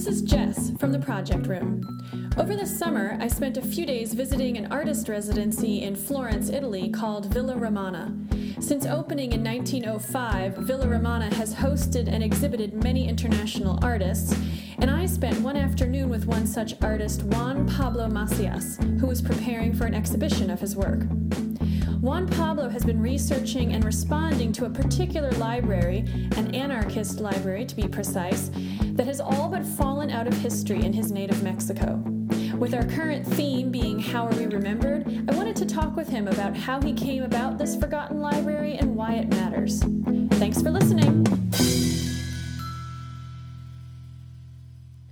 This is Jess from the Project Room. Over the summer, I spent a few days visiting an artist residency in Florence, Italy called Villa Romana. Since opening in 1905, Villa Romana has hosted and exhibited many international artists, and I spent one afternoon with one such artist, Juan Pablo Macias, who was preparing for an exhibition of his work. Juan Pablo has been researching and responding to a particular library, an anarchist library to be precise, that has all but fallen out of history in his native Mexico. With our current theme being How Are We Remembered, I wanted to talk with him about how he came about this forgotten library and why it matters. Thanks for listening.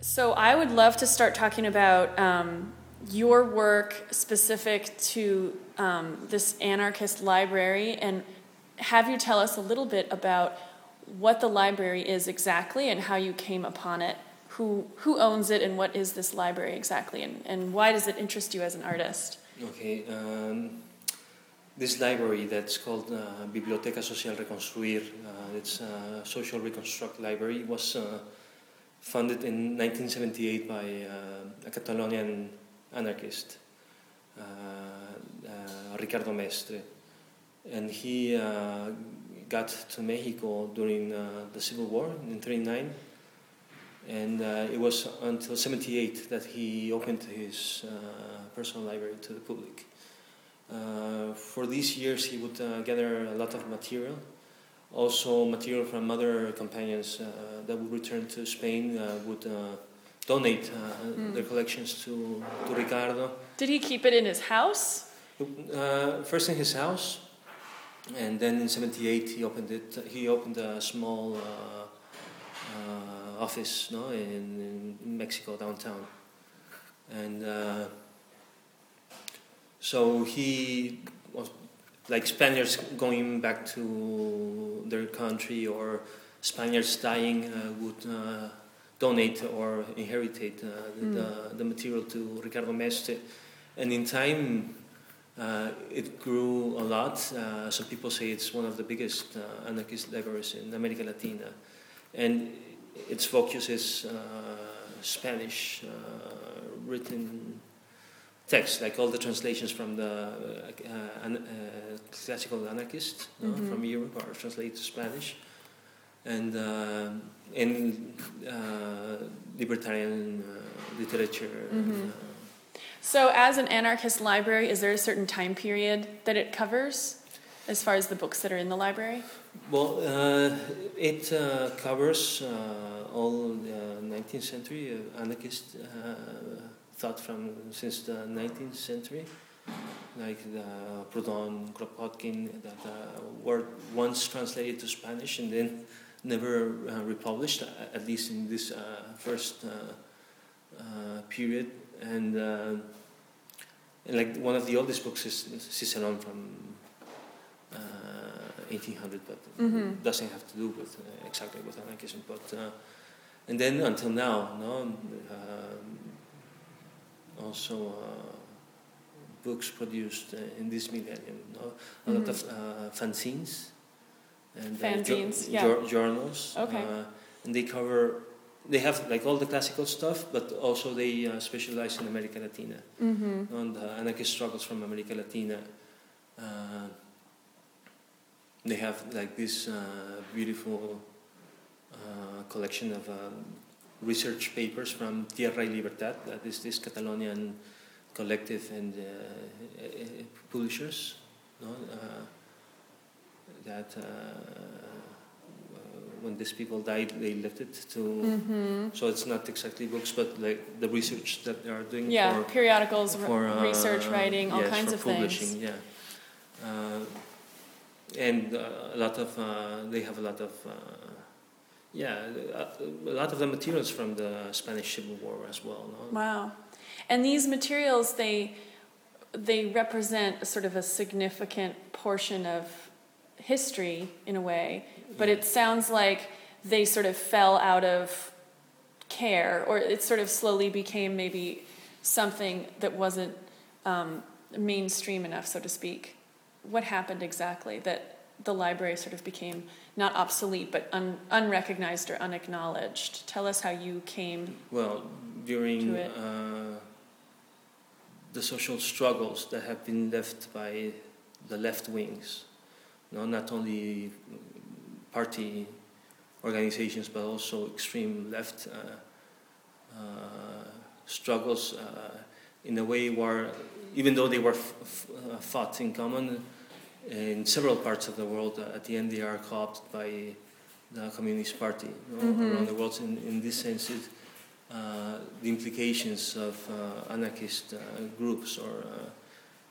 So, I would love to start talking about um, your work specific to um, this anarchist library and have you tell us a little bit about what the library is exactly and how you came upon it. Who, who owns it and what is this library exactly and, and why does it interest you as an artist? Okay, um, this library that's called uh, Biblioteca Social Reconstruir, uh, it's a social reconstruct library, it was uh, funded in 1978 by uh, a Catalonian anarchist, uh, uh, Ricardo Mestre. And he uh, got to Mexico during the Civil War in 39 and uh, it was until 78 that he opened his uh, personal library to the public. Uh, for these years, he would gather a lot of material, also material from other companions that would return to Spain, would donate uh, mm. their collections to, to Ricardo. Did he keep it in his house? Uh, first in his house, and then in '78 he opened it. He opened a small uh, uh office, no, in, in, Mexico downtown, and uh, so he was like Spaniards going back to their country or Spaniards dying uh, would donate or inherited uh, mm. the, the material to Ricardo Mestre. And in time, uh, it grew a lot. Uh, some people say it's one of the biggest uh, anarchist libraries in America Latina. And its focus is uh, Spanish uh, written text, like all the translations from the an, classical anarchists mm-hmm. from Europe are translated to Spanish and uh, in uh, libertarian uh, literature. Mm-hmm. so, as an anarchist library, is there a certain time period that it covers, as far as the books that are in the library? Well, uh, it uh, covers uh, all the 19th century anarchist thought from since the 19th century, like the Proudhon, Kropotkin, that were once translated to Spanish and then never uh, republished, at least in this uh, first uh, period. And, and, like one of the oldest books is Cicerone from 1800, but mm-hmm. doesn't have to do with exactly with anarchism. But and then until now, no, um, also books produced in this millennium. No? A mm-hmm. lot of uh, fanzines and fanzines, yeah. journals. Okay. Uh, and they cover, they have like all the classical stuff, but also they uh, specialize in America Latina, mm-hmm. on the anarchist struggles from America Latina. Uh, they have like this uh, beautiful uh, collection of um, research papers from Tierra y Libertad, that is this Catalonian collective and uh, publishers. No? That uh, when these people died, they left it to. Mm-hmm. So it's not exactly books, but like the research that they are doing. Yeah, for, periodicals, for uh, research, writing, all yes, kinds of publishing, things. Yeah, uh, and uh, a lot of uh, they have a lot of. Uh, yeah, a lot of the materials from the Spanish Civil War as well. No? Wow, and these materials they they represent sort of a significant portion of history in a way, but it sounds like they sort of fell out of care, or it sort of slowly became maybe something that wasn't um, mainstream enough, so to speak. What happened exactly that the library sort of became not obsolete but un, unrecognized or unacknowledged. Tell us how you came. Well, during uh, the social struggles that have been left by the left wings, no, not only party organizations but also extreme left uh, uh, struggles uh, in a way where, even though they were f- f- uh, fought in common in several parts of the world, uh, at the end they are co-opted by the Communist Party you know, Mhm. around the world. In, in this sense, it, uh, the implications of uh, anarchist uh, groups or uh,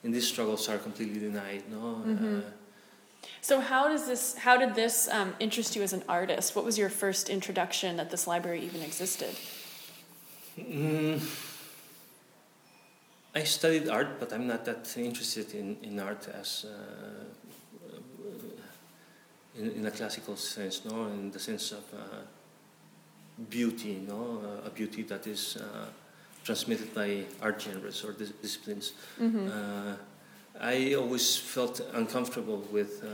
in these struggles are completely denied. No, Mhm. Uh, So how does this? How did this um, interest you as an artist? What was your first introduction that this library even existed? Mm, I studied art, but I'm not that interested in, in art as uh, in, in a classical sense, no, in the sense of uh, beauty, no, uh, a beauty that is uh, transmitted by art genres or dis- disciplines. Mm-hmm. I always felt uncomfortable with uh,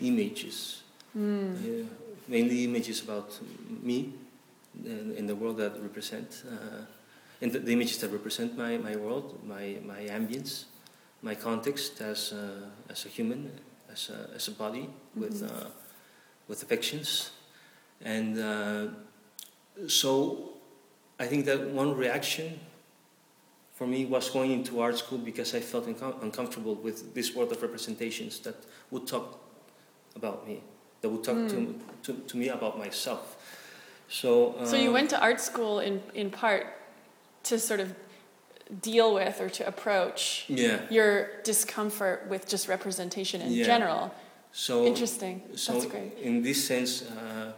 images, Mm. uh, mainly images about me and, and the world that represent, uh, and the, the images that represent my, my world, my, my ambience, my context as, uh, as a human, as a, as a body with, Mhm. uh, with affections. And uh, so I think that one reaction for me was going into art school because I felt uncom- uncomfortable with this world of representations that would talk about me, that would talk to, Mm. to, to me about myself. So, uh, So you went to art school in in part to sort of deal with or to approach Yeah. your discomfort with just representation in Yeah. general. So, Interesting. so That's great. in this sense, uh,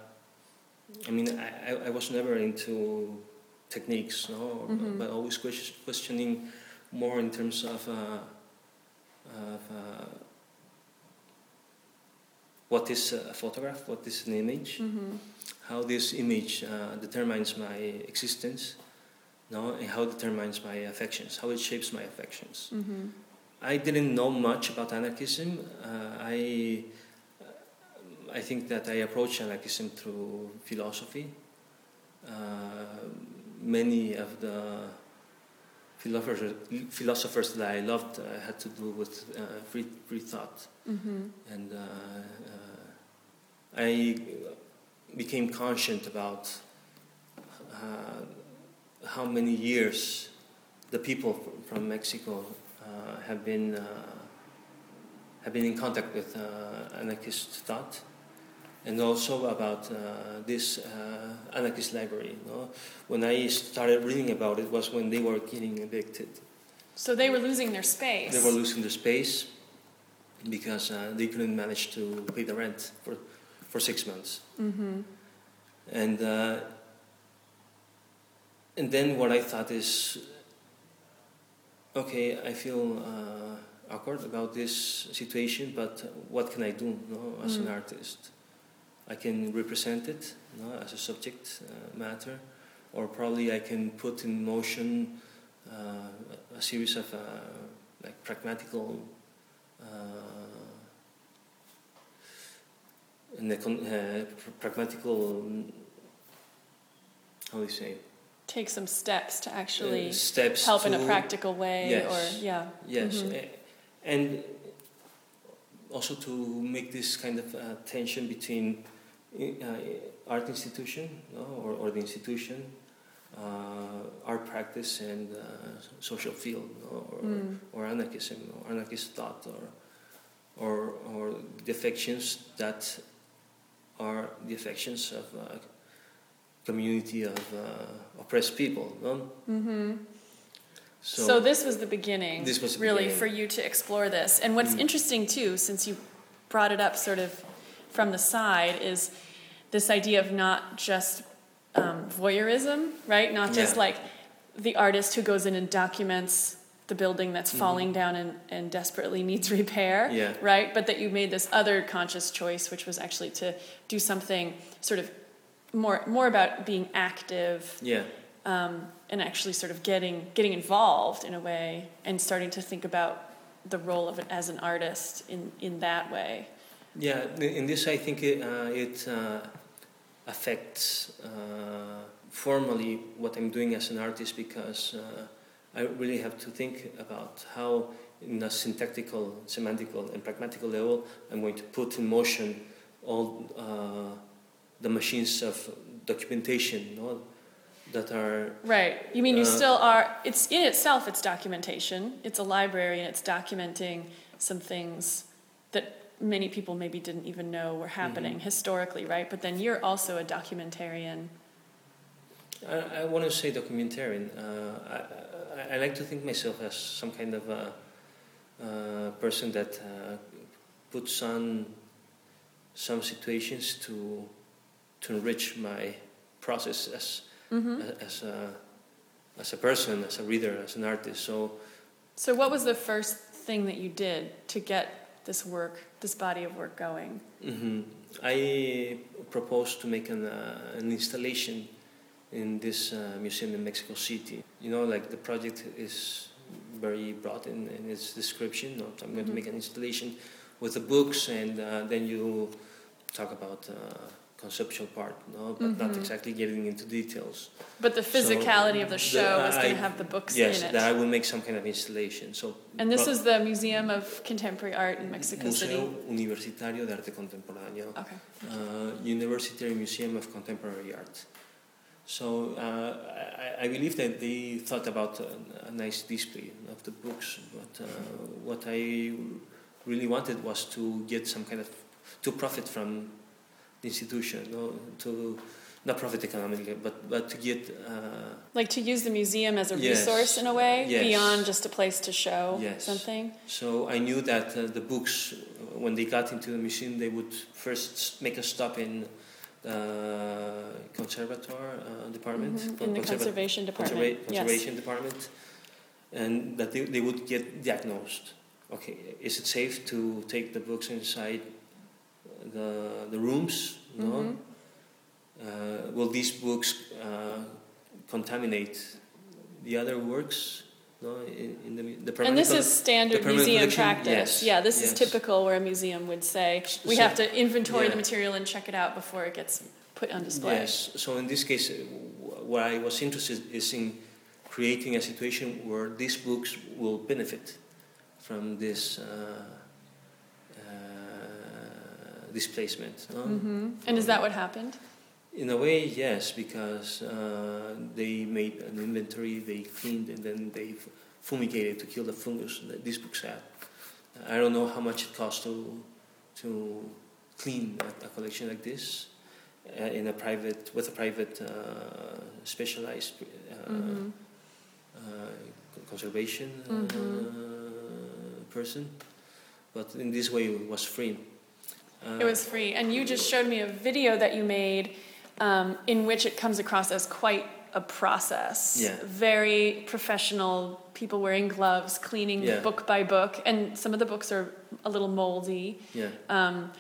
I mean, I- I was never into techniques, no, Mhm. but always questioning more in terms of, uh, of uh, what is a photograph, what is an image, Mm-hmm. how this image uh, determines my existence, no, and how it determines my affections, how it shapes my affections. Mm-hmm. I didn't know much about anarchism. Uh, I, I think that I approached anarchism through philosophy. Uh, many of the philosophers, philosophers that I loved uh, had to do with uh, free, free thought. Mm-hmm. And uh, uh, I became conscient about uh, how many years the people fr- from Mexico uh, have been uh, have been in contact with uh, anarchist thought, and also about uh, this uh, anarchist library. You know? When I started reading about it, was when they were getting evicted. So they were losing their space. They were losing their space because uh, they couldn't manage to pay the rent for, for six months. Mm-hmm. And, uh, and then what I thought is okay, I feel uh, awkward about this situation, but what can I do no, as an Mm. artist? I can represent it no, as a subject uh, matter, or probably I can put in motion uh, a series of uh, like pragmatical uh, and econ- uh, pr- pragmatical how do you say Take some steps to actually uh, steps help in a practical way, Yes. or yeah. Yes, Mhm. and also to make this kind of uh, tension between art institution no, or, or the institution, uh, art practice, and uh, social field, no, or, Mm. or anarchism, or anarchist thought, or, or, or the affections that are the affections of a community of uh, oppressed people. No? Mm-hmm. So, this was the beginning, This was the really, beginning. for you to explore this. And what's Mm. interesting too, since you brought it up sort of from the side, is this idea of not just um, voyeurism, right? Not just Yeah. like the artist who goes in and documents the building that's Mhm. falling down and, and desperately needs repair, Yeah. right? But that you made this other conscious choice, which was actually to do something sort of more more about being active Yeah. um, and actually sort of getting getting involved in a way and starting to think about the role of it as an artist in, in that way. Yeah, in this I think it, uh, it uh, affects uh, formally what I'm doing as an artist because uh, I really have to think about how, in a syntactical, semantical, and pragmatical level, I'm going to put in motion all uh, the machines of documentation. No? that are right you mean you uh, still are it's in itself it's documentation it's a library and it's documenting some things that many people maybe didn't even know were happening mm-hmm. historically right but then you're also a documentarian i, I want to say documentarian uh, I, I, like to think myself as some kind of a, person that uh, puts on some situations to to enrich my process as mm-hmm. as a as a person, as a reader, as an artist. So, so what was the first thing that you did to get this work, this body of work going? Mm-hmm. I proposed to make an, uh, an installation in this uh, museum in Mexico City. You know, like the project is very broad in, in its description. I'm going mm-hmm. to make an installation with the books, and uh, then you talk about uh, conceptual part, no, but mm-hmm. not exactly getting into details. But the physicality so of the show the, is going to have the books yes, in it. Yes, that I will make some kind of installation. So. And this is the Museum of Contemporary Art in Mexico Museo City. Universitario de Arte Contemporáneo. Okay. Uh, University Museum of Contemporary Art. So uh, I, I, believe that they thought about a, a, nice display of the books, but uh, what I really wanted was to get some kind of to profit from institution, no, to not profit economically, but but to get uh, like to use the museum as a yes, resource in a way yes. beyond just a place to show yes. something. So I knew that uh, the books, when they got into the museum, they would first make a stop in the conservatoire uh, department, mm-hmm. in the Conserva- conservation department, Conserva- conservation department, and that they, they would get diagnosed. Okay, is it safe to take the books inside the, the rooms, mm-hmm. no? Uh, will these books uh, contaminate the other works? No, in, in the, the and this is standard museum practice. Yes, yeah, this yes. is typical where a museum would say we so, have to inventory yeah. the material and check it out before it gets put on display. Yes. So in this case, what I was interested is in creating a situation where these books will benefit from this. Uh, displacement. No? Mm-hmm. And is that what happened? In a way, yes, because uh, they made an inventory, they cleaned, and then they fumigated to kill the fungus that these books had. I don't know how much it costs to to clean a, a collection like this uh, in a private with a private uh, specialized uh, mm-hmm. Uh, conservation uh, mm-hmm. person. But in this way, it was free. Uh, it was free. And you just showed me a video that you made um, in which it comes across as quite a process. Yeah. Very professional, people wearing gloves, cleaning yeah. book by book. And some of the books are a little moldy. Yeah. Um,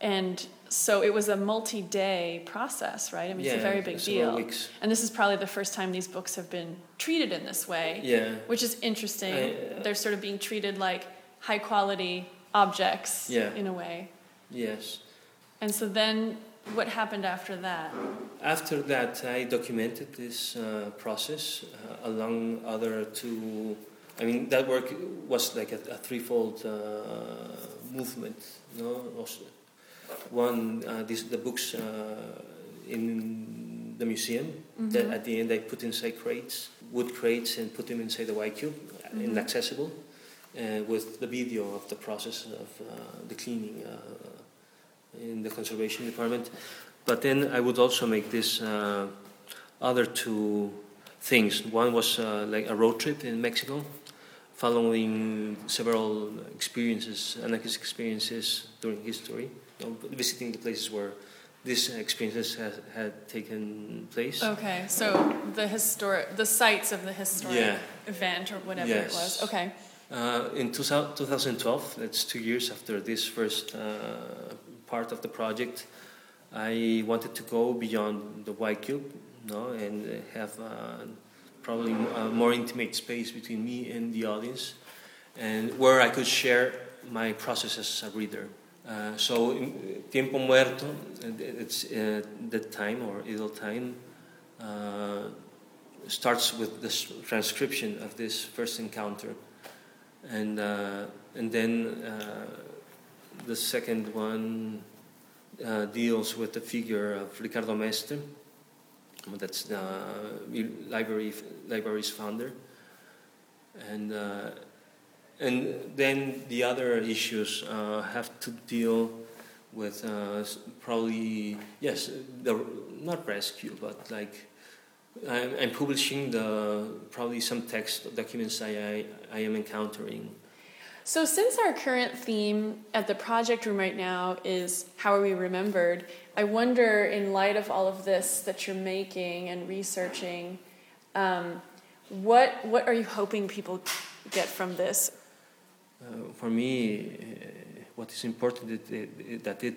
and so it was a multi-day process, right? I mean, yeah, it's a very big deal. Weeks. And this is probably the first time these books have been treated in this way. Yeah. Which is interesting. I, uh, They're sort of being treated like high quality objects yeah. in a way. Yes. And so then what happened after that? After that, I documented this uh, process uh, along other two. I mean, that work was like a, a threefold uh, movement. You know? Also, one, uh, this, the books uh, in the museum mm-hmm. that at the end I put inside crates, wood crates, and put them inside the Y cube, mm-hmm. inaccessible, uh, with the video of the process of the cleaning in the conservation department. But then I would also make this uh, other two things. One was uh, like a road trip in Mexico, following several experiences, anarchist experiences during history, you know, visiting the places where these experiences had, had taken place. Okay, so the historic, the sites of the historic yeah. event or whatever yes. it was. Okay. Uh, in 2012, that's two years after this first uh, part of the project, I wanted to go beyond the Y cube, no, and have uh, probably a more intimate space between me and the audience. and where I could share my process as a reader. Uh, so, Tiempo Muerto, it's uh, the time or idle time, uh, starts with the transcription of this first encounter, and uh, and then uh, the second one uh, deals with the figure of Ricardo Mestre, that's the library library's founder, and and then the other issues uh, have to deal with uh, probably yes, the not rescue, but like I'm, I'm, publishing the probably some text documents I, I, I am encountering. So, since our current theme at the project room right now is how are we remembered, I wonder, in light of all of this that you're making and researching, um, what what are you hoping people get from this? Uh, for me, uh, what is important is that it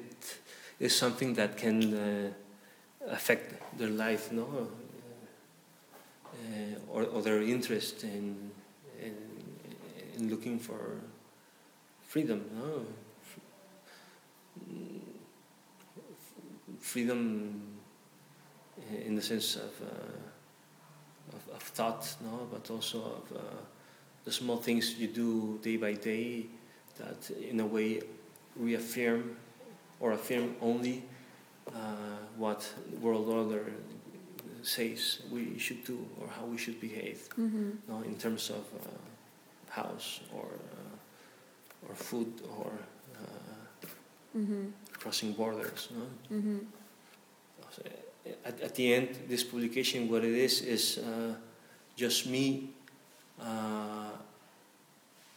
is something that can uh, affect their life, no, or, or, their interest in, in, in looking for freedom, no? freedom in the sense of, uh, of, of, thought, no, but also of uh, the small things you do day by day that in a way reaffirm or affirm only uh, what world order says we should do or how we should behave mm-hmm. know, in terms of uh, house or uh, or food or uh, mm-hmm. crossing borders no? mm-hmm. at, at the end this publication what it is is uh, just me uh,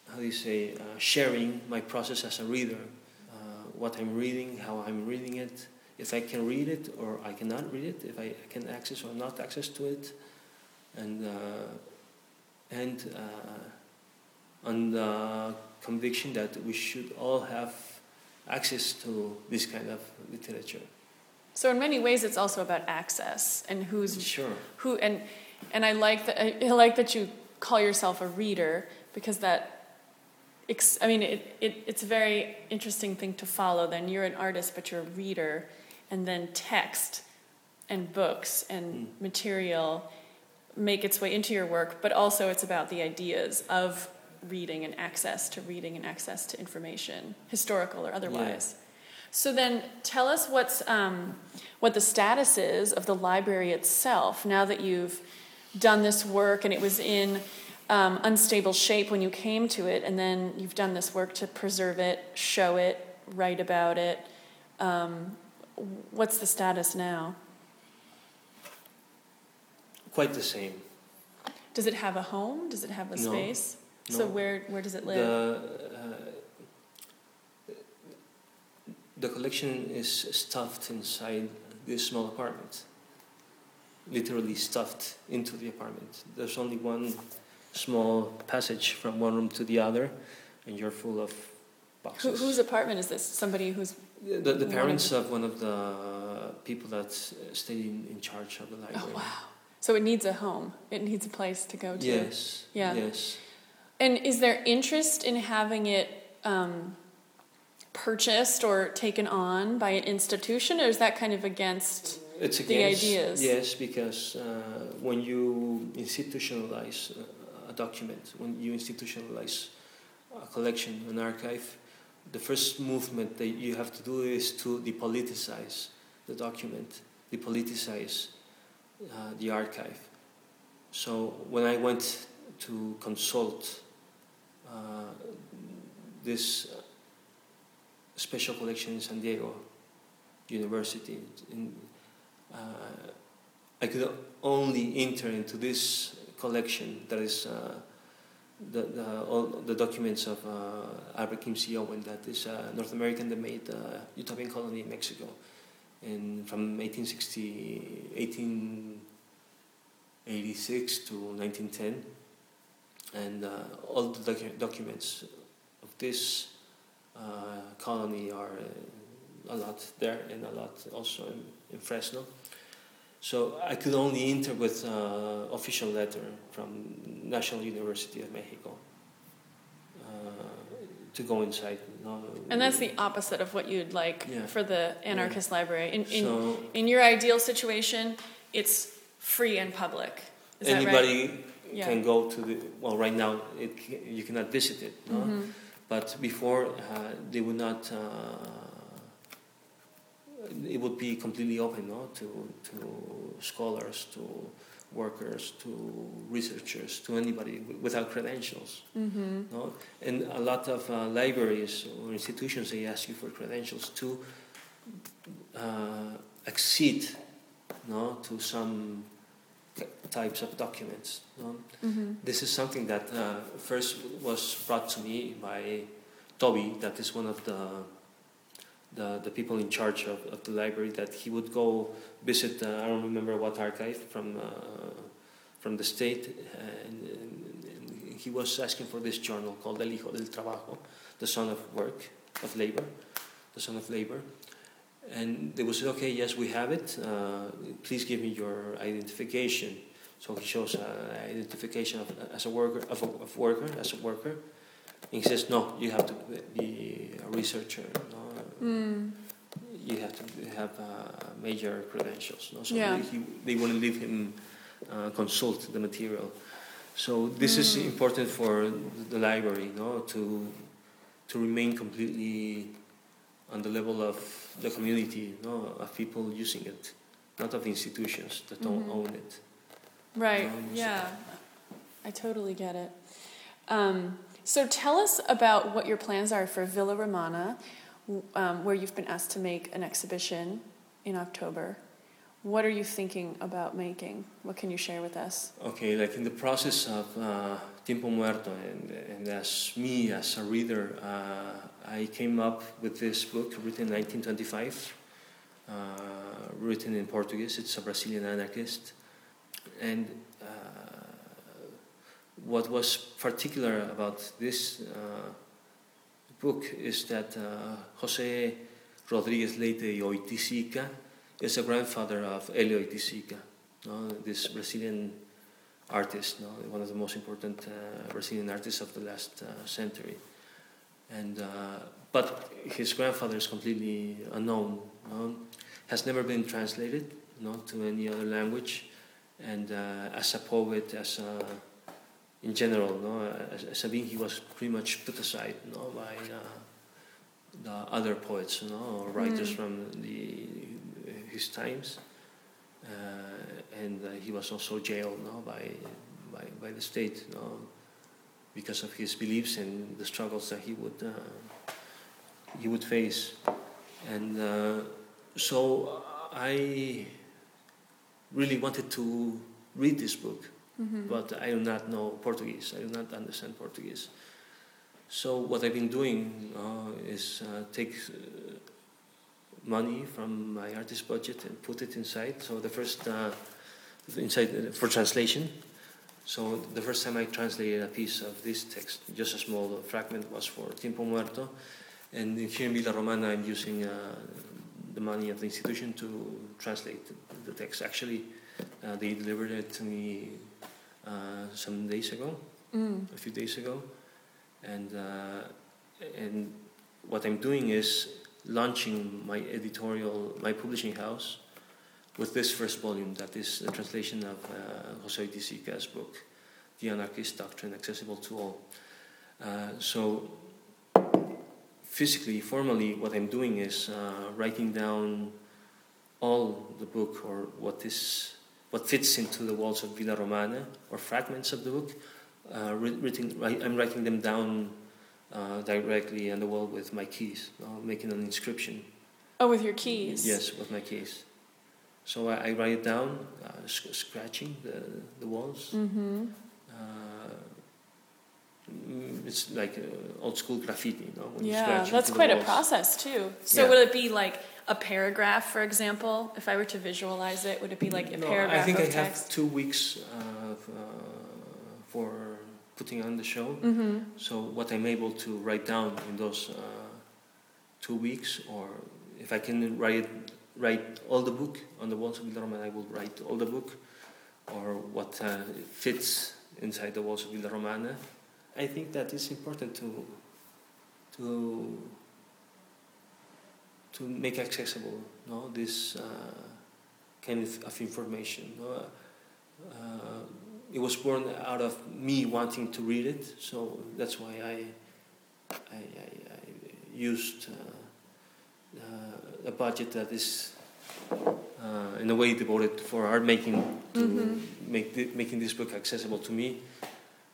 how do you say, uh, sharing my process as a reader, uh, what I'm reading, how I'm reading it, if I can read it or I cannot read it, if I can access or not access to it, and and on the conviction that we should all have access to this kind of literature. So in many ways, it's also about access and who's sure who and and I like that I like that you call yourself a reader because that I mean, it, it, it's a very interesting thing to follow. Then you're an artist, but you're a reader, and then text and books and mm. material make its way into your work, but also it's about the ideas of reading and access to reading and access to information, historical or otherwise. Yeah. So then, tell us what's um, what the status is of the library itself now that you've done this work and it was in um, unstable shape when you came to it, and then you've done this work to preserve it, show it, write about it. Um, what's the status now? Quite the same. Does it have a home? Does it have a no, space? No. So where where does it live? The, uh, the collection is stuffed inside this small apartment literally stuffed into the apartment. There's only one small passage from one room to the other, and you're full of boxes. Who, whose apartment is this? Somebody who's the, the parents of one of the people that stay in, in charge of the library. Oh wow! So it needs a home. It needs a place to go to. Yes. Yeah. Yes. And is there interest in having it um, purchased or taken on by an institution, or is that kind of against? it's against, the ideas. Yes, because uh, when you institutionalize a document, when you institutionalize a collection, an archive, the first movement that you have to do is to depoliticize the document, depoliticize uh, the archive. So when I went to consult uh, this special collection in San Diego University, in, uh, I could only enter into this collection that is uh, the, the, all the documents of uh, Albert Kimsey Owen, that is a North American that made a utopian colony in Mexico and from 1860, 1886 to 1910. And uh, all the docu- documents of this uh, colony are uh, a lot there and a lot also in, in Fresno. So I could only enter with uh, official letter from National University of Mexico. Uh, to go inside. Know. And that's the opposite of what you'd like Yeah. for the anarchist library. In, in, so in your ideal situation, it's free and public. Is that right? anybody Yeah. can go to the well. Right now, it, you cannot visit it. No? Mhm. But before, uh, they would not. Uh, it would be completely open, no, to to scholars, to workers, to researchers, to anybody wi- without credentials. Mhm. No? And a lot of uh, libraries or institutions they ask you for credentials to uh, accede, no, to some types of documents. No? Mhm. This is something that uh, first was brought to me by Toby, that is one of the the, the people in charge of, of the library. That he would go visit. Uh, I don't remember what archive from uh, from the state, and, and he was asking for this journal called El Hijo del Trabajo, the son of work, of labor, the son of labor. And they would say, okay, yes, we have it. Uh, please give me your identification. So he shows uh, identification of, as a worker, of a of worker, as a worker. And he says, no, you have to be a researcher. No? Mm. You have to have uh, major credentials. No? So Yeah. he, they want to leave him uh, consult the material. So this is Mm. important for the library, no, to to remain completely on the level of the community, no, of people using it, not of the institutions that don't Mhm. own it. Right. Yeah. I totally get it. Um, so tell us about what your plans are for Villa Romana, um, where you've been asked to make an exhibition in October. What are you thinking about making? What can you share with us? Okay, like in the process of uh, Tiempo Muerto, and, and as me, as a reader, uh, I came up with this book written in 1925, uh, written in Portuguese. It's a Brazilian anarchist. And uh, what was particular about this uh, book is that uh, José Rodrigues Leite y Oiticica is a grandfather of Hélio Oiticica, no? this Brazilian artist, no? one of the most important uh, Brazilian artists of the last uh, century. And, uh, but his grandfather is completely unknown, no? has never been translated no? to any other language. And uh, as a poet, as a, in general, no? as, as a being, he was pretty much put aside no? by uh, the other poets no? or writers Mm. from the, his times. Uh, and uh, he was also jailed no? by, by, by the state no? because of his beliefs and the struggles that he would, uh, he would face. And uh, so I really wanted to read this book, Mm-hmm. but I do not know Portuguese. I do not understand Portuguese. So what I've been doing uh, is uh, take money from my artist budget and put it inside. So the first uh, inside uh, for translation. So the first time I translated a piece of this text, just a small fragment, was for Tiempo Muerto, and here in Villa Romana, I'm using uh, the money of the institution to translate the, text. Actually, uh, they delivered it to me uh, some days ago Mm. a few days ago, and uh, and what I'm doing is launching my editorial, my publishing house, with this first volume. That is a translation of uh, Jose Oiticica's book, The Anarchist Doctrine, accessible to all. Uh, so physically, formally, what I'm doing is uh, writing down all the book or what is what fits into the walls of Villa Romana or fragments of the book uh, I'm writing them down uh, directly on the wall with my keys, uh, making an inscription. Oh, with your keys. Yes, with my keys. So I, I write it down, uh, sc- scratching the, the walls. Mm-hmm. Uh, it's like uh, old school graffiti, you know? when you Yeah, scratch that's quite a process too. So Yeah. would it be like a paragraph, for example? If I were to visualize it, would it be like a No, paragraph I think of I have text? two weeks uh, uh, for putting on the show. Mm-hmm. So what I'm able to write down in those uh, two weeks, or if I can write write all the book on the walls of Villa Romana, I will write all the book, or what uh, fits inside the walls of Villa Romana. I think that is important to to to make accessible no this uh, kind of, of information. No? Uh, it was born out of me wanting to read it, so that's why I I, I, I used uh, uh, a budget that is uh, in a way devoted for art making to Mhm. make the, making this book accessible to me.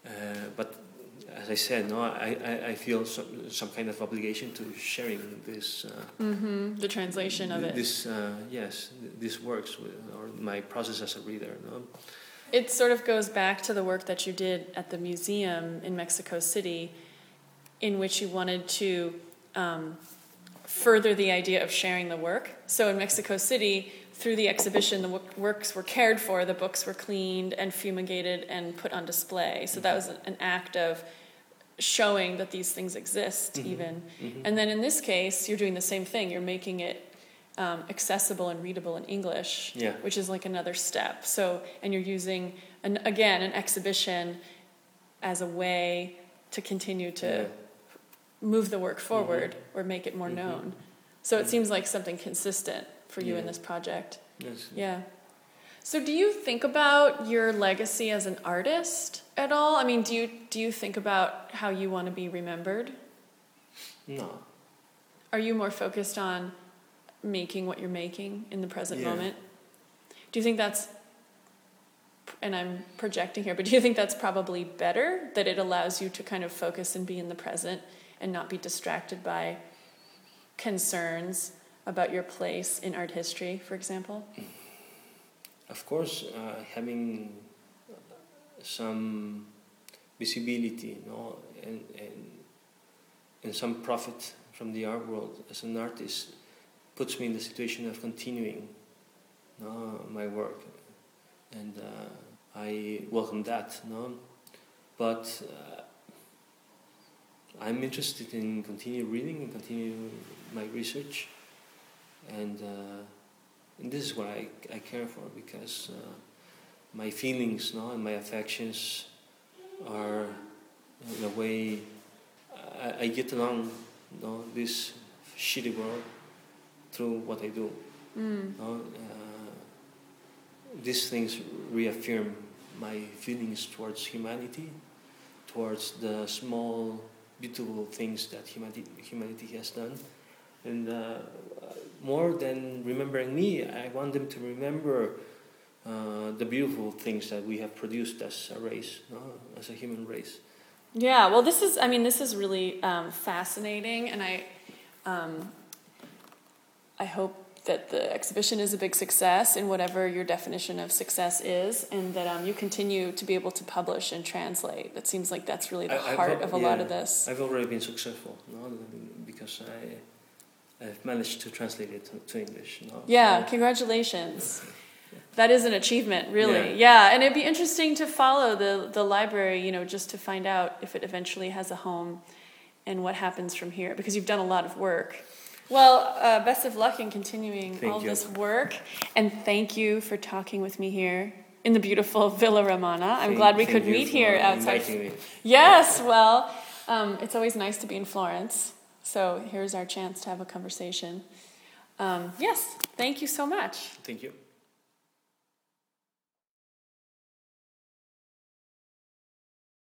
Uh, but as I said, no, I, I, I feel some, some kind of obligation to sharing this. Uh, Mm-hmm. The translation of it. This, uh, yes, th- this works with or my process as a reader. No? It sort of goes back to the work that you did at the museum in Mexico City, in which you wanted to um, further the idea of sharing the work. So in Mexico City, through the exhibition, the wo- works were cared for, the books were cleaned and fumigated and put on display. So that was an act of showing that these things exist, Mhm. even. Mhm. And then in this case, you're doing the same thing. You're making it um, accessible and readable in English, Yeah. which is like another step. So, and you're using, an, again, an exhibition as a way to continue to Yeah. move the work forward or make it more Mhm. known. So it Mhm. seems like something consistent for you in this project. Yes. Yeah. So do you think about your legacy as an artist at all? I mean, do you do you think about how you want to be remembered? No. Are you more focused on making what you're making in the present Yeah. moment? Do you think that's and I'm projecting here, but do you think that's probably better that it allows you to kind of focus and be in the present and not be distracted by concerns about your place in art history, for example? Of course, uh, having some visibility, no, and, and and some profit from the art world as an artist puts me in the situation of continuing no, my work, and uh, I welcome that. No, but uh, I'm interested in continue reading and continue my research, and. Uh, and this is what I, I care for because uh, my feelings no, and my affections are the way I, I get along no, this shitty world through what I do. Mm. No? Uh, these things reaffirm my feelings towards humanity, towards the small, beautiful things that humanity, humanity has done. And uh, more than remembering me, I want them to remember uh, the beautiful things that we have produced as a race, no? as a human race. Yeah, well, this is, I mean, this is really um, fascinating, and I, um, I hope that the exhibition is a big success in whatever your definition of success is, and that um, you continue to be able to publish and translate. It seems like that's really the I- I've heart of a lot of this. I've already been successful no? because I, I've managed to translate it to, to English. No? Yeah, congratulations. That is an achievement, really. Yeah. and it'd be interesting to follow the the library, you know, just to find out if it eventually has a home and what happens from here, because you've done a lot of work. Well, uh, best of luck in continuing Thank all you. this work, and thank you for talking with me here in the beautiful Villa Romana. I'm Thank- glad we could meet here outside. me. Yes, well, um, it's always nice to be in Florence. So here's our chance to have a conversation. Um, yes, thank you so much. Thank you.